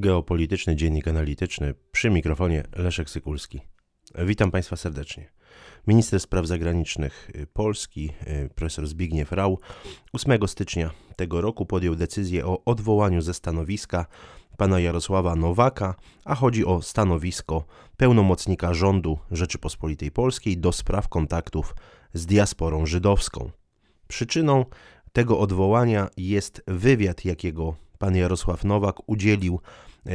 Geopolityczny Dziennik Analityczny przy mikrofonie Leszek Sykulski. Witam Państwa serdecznie. Minister Spraw Zagranicznych Polski, profesor Zbigniew Rau, 8 stycznia tego roku podjął decyzję o odwołaniu ze stanowiska pana Jarosława Nowaka, a chodzi o stanowisko pełnomocnika rządu Rzeczypospolitej Polskiej do spraw kontaktów z diasporą żydowską. Przyczyną tego odwołania jest wywiad, jakiego pan Jarosław Nowak udzielił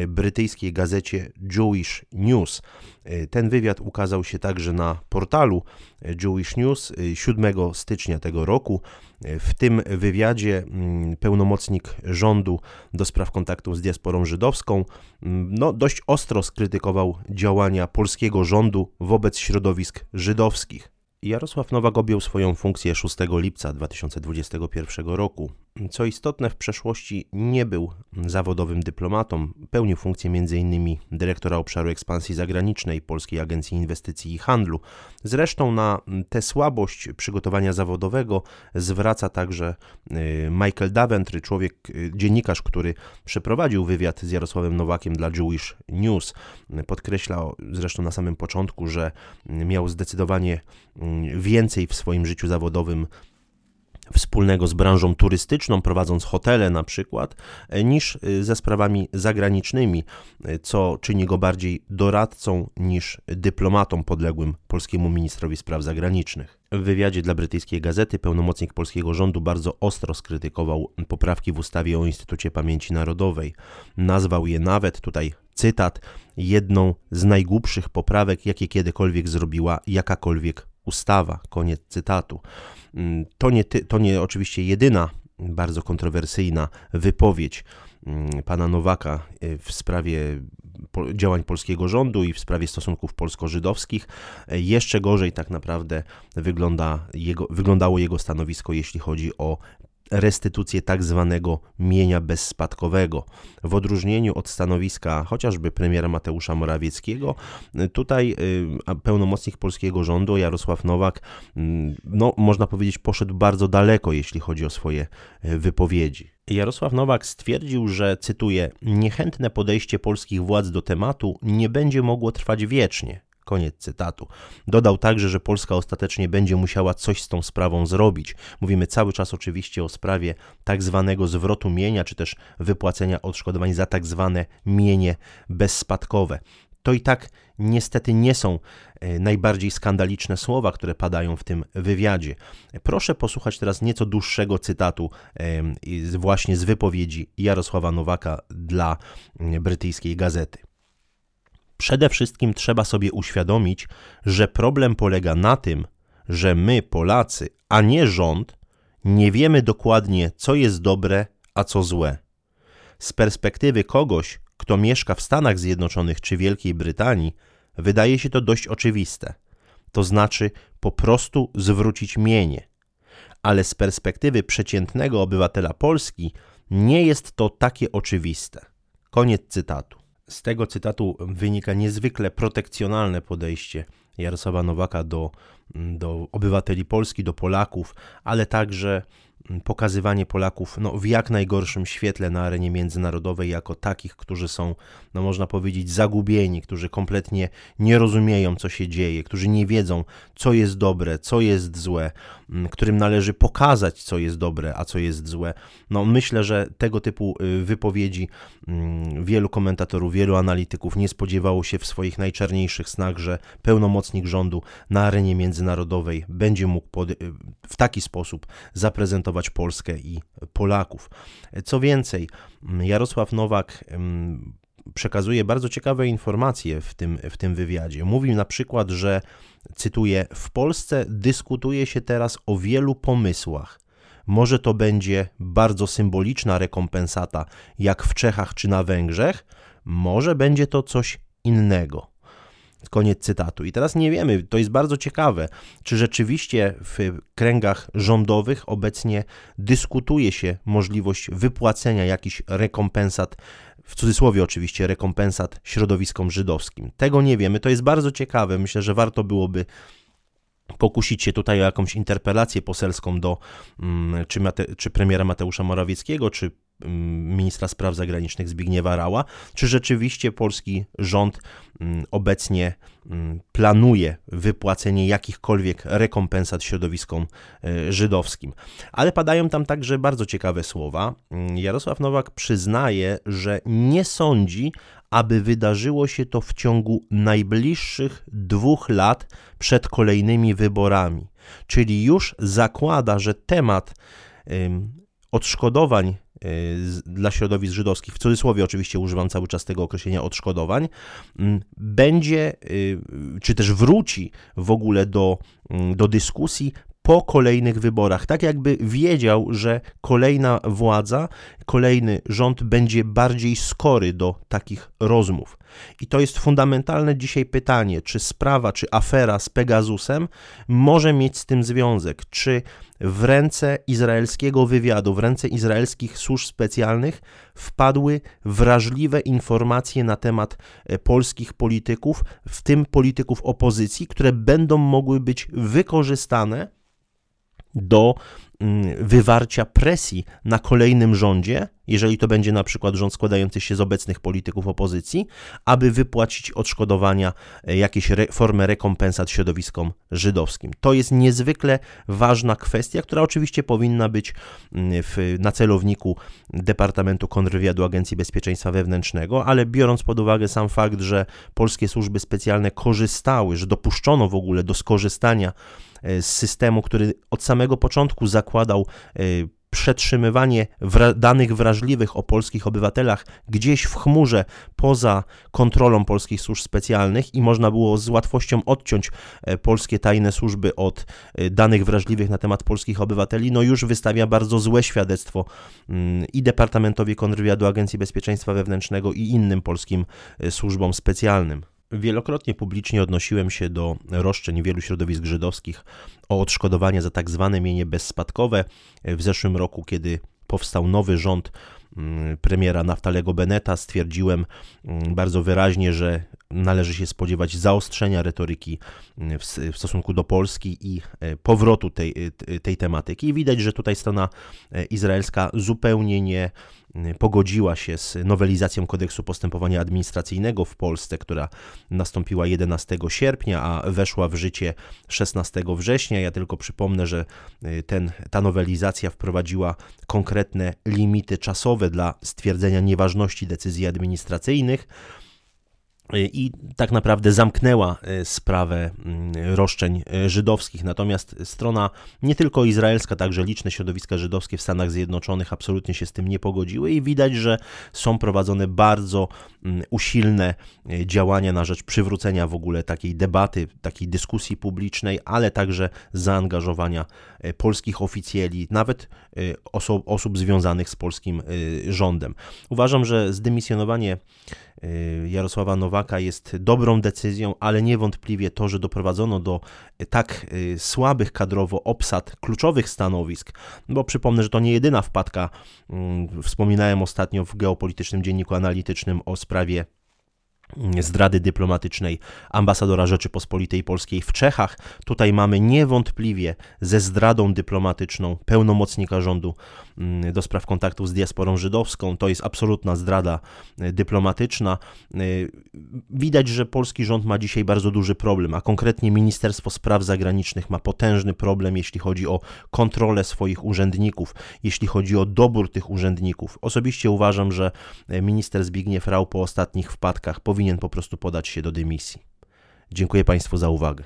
brytyjskiej gazecie Jewish News. E, ten wywiad ukazał się także na portalu e, Jewish News 7 stycznia tego roku. W tym wywiadzie mm, pełnomocnik rządu do spraw kontaktów z diasporą żydowską mm, no, dość ostro skrytykował działania polskiego rządu wobec środowisk żydowskich. Jarosław Nowak objął swoją funkcję 6 lipca 2021 roku. Co istotne, w przeszłości nie był zawodowym dyplomatą. Pełnił funkcję m.in. dyrektora obszaru ekspansji zagranicznej Polskiej Agencji Inwestycji i Handlu. Zresztą na tę słabość przygotowania zawodowego zwraca także y, Michael Daventry, człowiek, y, dziennikarz, który przeprowadził wywiad z Jarosławem Nowakiem dla Jewish News. Podkreślał zresztą na samym początku, że miał zdecydowanie y, więcej w swoim życiu zawodowym wspólnego z branżą turystyczną, prowadząc hotele na przykład, e, niż e, ze sprawami zagranicznymi, e, co czyni go bardziej doradcą niż dyplomatą podległym polskiemu ministrowi spraw zagranicznych. W wywiadzie dla brytyjskiej gazety pełnomocnik polskiego rządu bardzo ostro skrytykował poprawki w ustawie o Instytucie Pamięci Narodowej. Nazwał je nawet, tutaj cytat, jedną z najgłupszych poprawek, jakie kiedykolwiek zrobiła jakakolwiek ustawa. Koniec cytatu. Mm, to nie, to nie oczywiście jedyna bardzo kontrowersyjna wypowiedź mm, pana Nowaka e, w sprawie działań polskiego rządu i w sprawie stosunków polsko-żydowskich. E, jeszcze gorzej tak naprawdę wygląda jego, wyglądało jego stanowisko, jeśli chodzi o restytucję tak zwanego mienia bezspadkowego. W odróżnieniu od stanowiska chociażby premiera Mateusza Morawieckiego, tutaj y, pełnomocnik polskiego rządu Jarosław Nowak, mm, no, można powiedzieć, poszedł bardzo daleko, jeśli chodzi o swoje y, wypowiedzi. Jarosław Nowak stwierdził, że, cytuję, niechętne podejście polskich władz do tematu nie będzie mogło trwać wiecznie. Koniec cytatu. Dodał także, że Polska ostatecznie będzie musiała coś z tą sprawą zrobić. Mówimy cały czas oczywiście o sprawie tak zwanego zwrotu mienia, czy też wypłacenia odszkodowań za tak zwane mienie bezspadkowe. To i tak niestety nie są e, najbardziej skandaliczne słowa, które padają w tym wywiadzie. Proszę posłuchać teraz nieco dłuższego cytatu właśnie z wypowiedzi Jarosława Nowaka dla brytyjskiej gazety. Przede wszystkim trzeba sobie uświadomić, że problem polega na tym, że my, Polacy, a nie rząd, nie wiemy dokładnie, co jest dobre, a co złe. Z perspektywy kogoś, kto mieszka w Stanach Zjednoczonych czy Wielkiej Brytanii, wydaje się to dość oczywiste. To znaczy po prostu zwrócić mienie. Ale z perspektywy przeciętnego obywatela Polski nie jest to takie oczywiste. Koniec cytatu. Z tego cytatu wynika niezwykle protekcjonalne podejście Jarosława Nowaka do, do obywateli Polski, do Polaków, ale także pokazywanie Polaków no, w jak najgorszym świetle na arenie międzynarodowej, jako takich, którzy są, no, można powiedzieć, zagubieni, którzy kompletnie nie rozumieją, co się dzieje, którzy nie wiedzą, co jest dobre, co jest złe, którym należy pokazać, co jest dobre, a co jest złe. No, myślę, że tego typu y, wypowiedzi wielu komentatorów, wielu analityków nie spodziewało się w swoich najczarniejszych snach, że pełnomocnik rządu na arenie międzynarodowej będzie mógł y, w taki sposób zaprezentować Polskę i Polaków. Co więcej, Jarosław Nowak przekazuje bardzo ciekawe informacje w tym, w tym wywiadzie. Mówił na przykład, że, cytuję, w Polsce dyskutuje się teraz o wielu pomysłach. Może to będzie bardzo symboliczna rekompensata, jak w Czechach czy na Węgrzech, może będzie to coś innego. Koniec cytatu. I teraz nie wiemy, to jest bardzo ciekawe, czy rzeczywiście w kręgach rządowych obecnie dyskutuje się możliwość wypłacenia jakichś rekompensat, w cudzysłowie oczywiście rekompensat środowiskom żydowskim. Tego nie wiemy, to jest bardzo ciekawe. Myślę, że warto byłoby pokusić się tutaj o jakąś interpelację poselską do mm, czy, Mate, czy premiera Mateusza Morawieckiego, czy ministra spraw zagranicznych Zbigniewa Rała, czy rzeczywiście polski rząd obecnie planuje wypłacenie jakichkolwiek rekompensat środowiskom e, żydowskim. Ale padają tam także bardzo ciekawe słowa. Jarosław Nowak przyznaje, że nie sądzi, aby wydarzyło się to w ciągu najbliższych dwóch lat przed kolejnymi wyborami. Czyli już zakłada, że temat odszkodowań y, dla środowisk żydowskich, w cudzysłowie oczywiście używam cały czas tego określenia odszkodowań, będzie, y, czy też wróci w ogóle do, do dyskusji po kolejnych wyborach. Tak jakby wiedział, że kolejna władza, kolejny rząd będzie bardziej skory do takich rozmów. I to jest fundamentalne dzisiaj pytanie, czy sprawa, czy afera z Pegasusem może mieć z tym związek, czy w ręce izraelskiego wywiadu, w ręce izraelskich służb specjalnych wpadły wrażliwe informacje na temat e, polskich polityków, w tym polityków opozycji, które będą mogły być wykorzystane do mm, wywarcia presji na kolejnym rządzie, jeżeli to będzie na przykład rząd składający się z obecnych polityków opozycji, aby wypłacić odszkodowania, e, jakieś re, formę rekompensat środowiskom żydowskim. To jest niezwykle ważna kwestia, która oczywiście powinna być mm, w, na celowniku Departamentu Kontrwywiadu Agencji Bezpieczeństwa Wewnętrznego, ale biorąc pod uwagę sam fakt, że polskie służby specjalne korzystały, że dopuszczono w ogóle do skorzystania e, z systemu, który od samego początku zakładał e, przetrzymywanie wra danych wrażliwych o polskich obywatelach gdzieś w chmurze poza kontrolą polskich służb specjalnych i można było z łatwością odciąć e, polskie tajne służby od e, danych wrażliwych na temat polskich obywateli, no już wystawia bardzo złe świadectwo mm, i Departamentowi Kontrwywiadu Agencji Bezpieczeństwa Wewnętrznego i innym polskim e, służbom specjalnym. Wielokrotnie publicznie odnosiłem się do roszczeń wielu środowisk żydowskich o odszkodowanie za tak zwane mienie bezspadkowe. W zeszłym roku, kiedy powstał nowy rząd mm, premiera Naftalego Beneta, stwierdziłem mm, bardzo wyraźnie, że należy się spodziewać zaostrzenia retoryki mm, w, w, stosunku do Polski i e, powrotu tej, e, tej tematyki. I widać, że tutaj strona e, izraelska zupełnie nie pogodziła się z nowelizacją kodeksu postępowania administracyjnego w Polsce, która nastąpiła 11 sierpnia, a weszła w życie 16 września. Ja tylko przypomnę, że ten, ta nowelizacja wprowadziła konkretne limity czasowe dla stwierdzenia nieważności decyzji administracyjnych i tak naprawdę zamknęła e, sprawę mm, roszczeń e, żydowskich. Natomiast strona nie tylko izraelska, także liczne środowiska żydowskie w Stanach Zjednoczonych absolutnie się z tym nie pogodziły i widać, że są prowadzone bardzo mm, usilne e, działania na rzecz przywrócenia w ogóle takiej debaty, takiej dyskusji publicznej, ale także zaangażowania polskich oficjeli, nawet osób, osób związanych z polskim rządem. Uważam, że zdymisjonowanie Jarosława Nowaka jest dobrą decyzją, ale niewątpliwie to, że doprowadzono do tak y, słabych kadrowo obsad kluczowych stanowisk, bo przypomnę, że to nie jedyna wpadka, mm, wspominałem ostatnio w geopolitycznym dzienniku analitycznym o sprawie zdrady dyplomatycznej ambasadora Rzeczypospolitej Polskiej w Czechach. Tutaj mamy niewątpliwie ze zdradą dyplomatyczną pełnomocnika rządu mm, do spraw kontaktów z diasporą żydowską. To jest absolutna zdrada e, dyplomatyczna. E, widać, że polski rząd ma dzisiaj bardzo duży problem, a konkretnie Ministerstwo Spraw Zagranicznych ma potężny problem, jeśli chodzi o kontrolę swoich urzędników, jeśli chodzi o dobór tych urzędników. Osobiście uważam, że e, minister Zbigniew Rau po ostatnich wpadkach powinien powinien po prostu podać się do dymisji. Dziękuję Państwu za uwagę.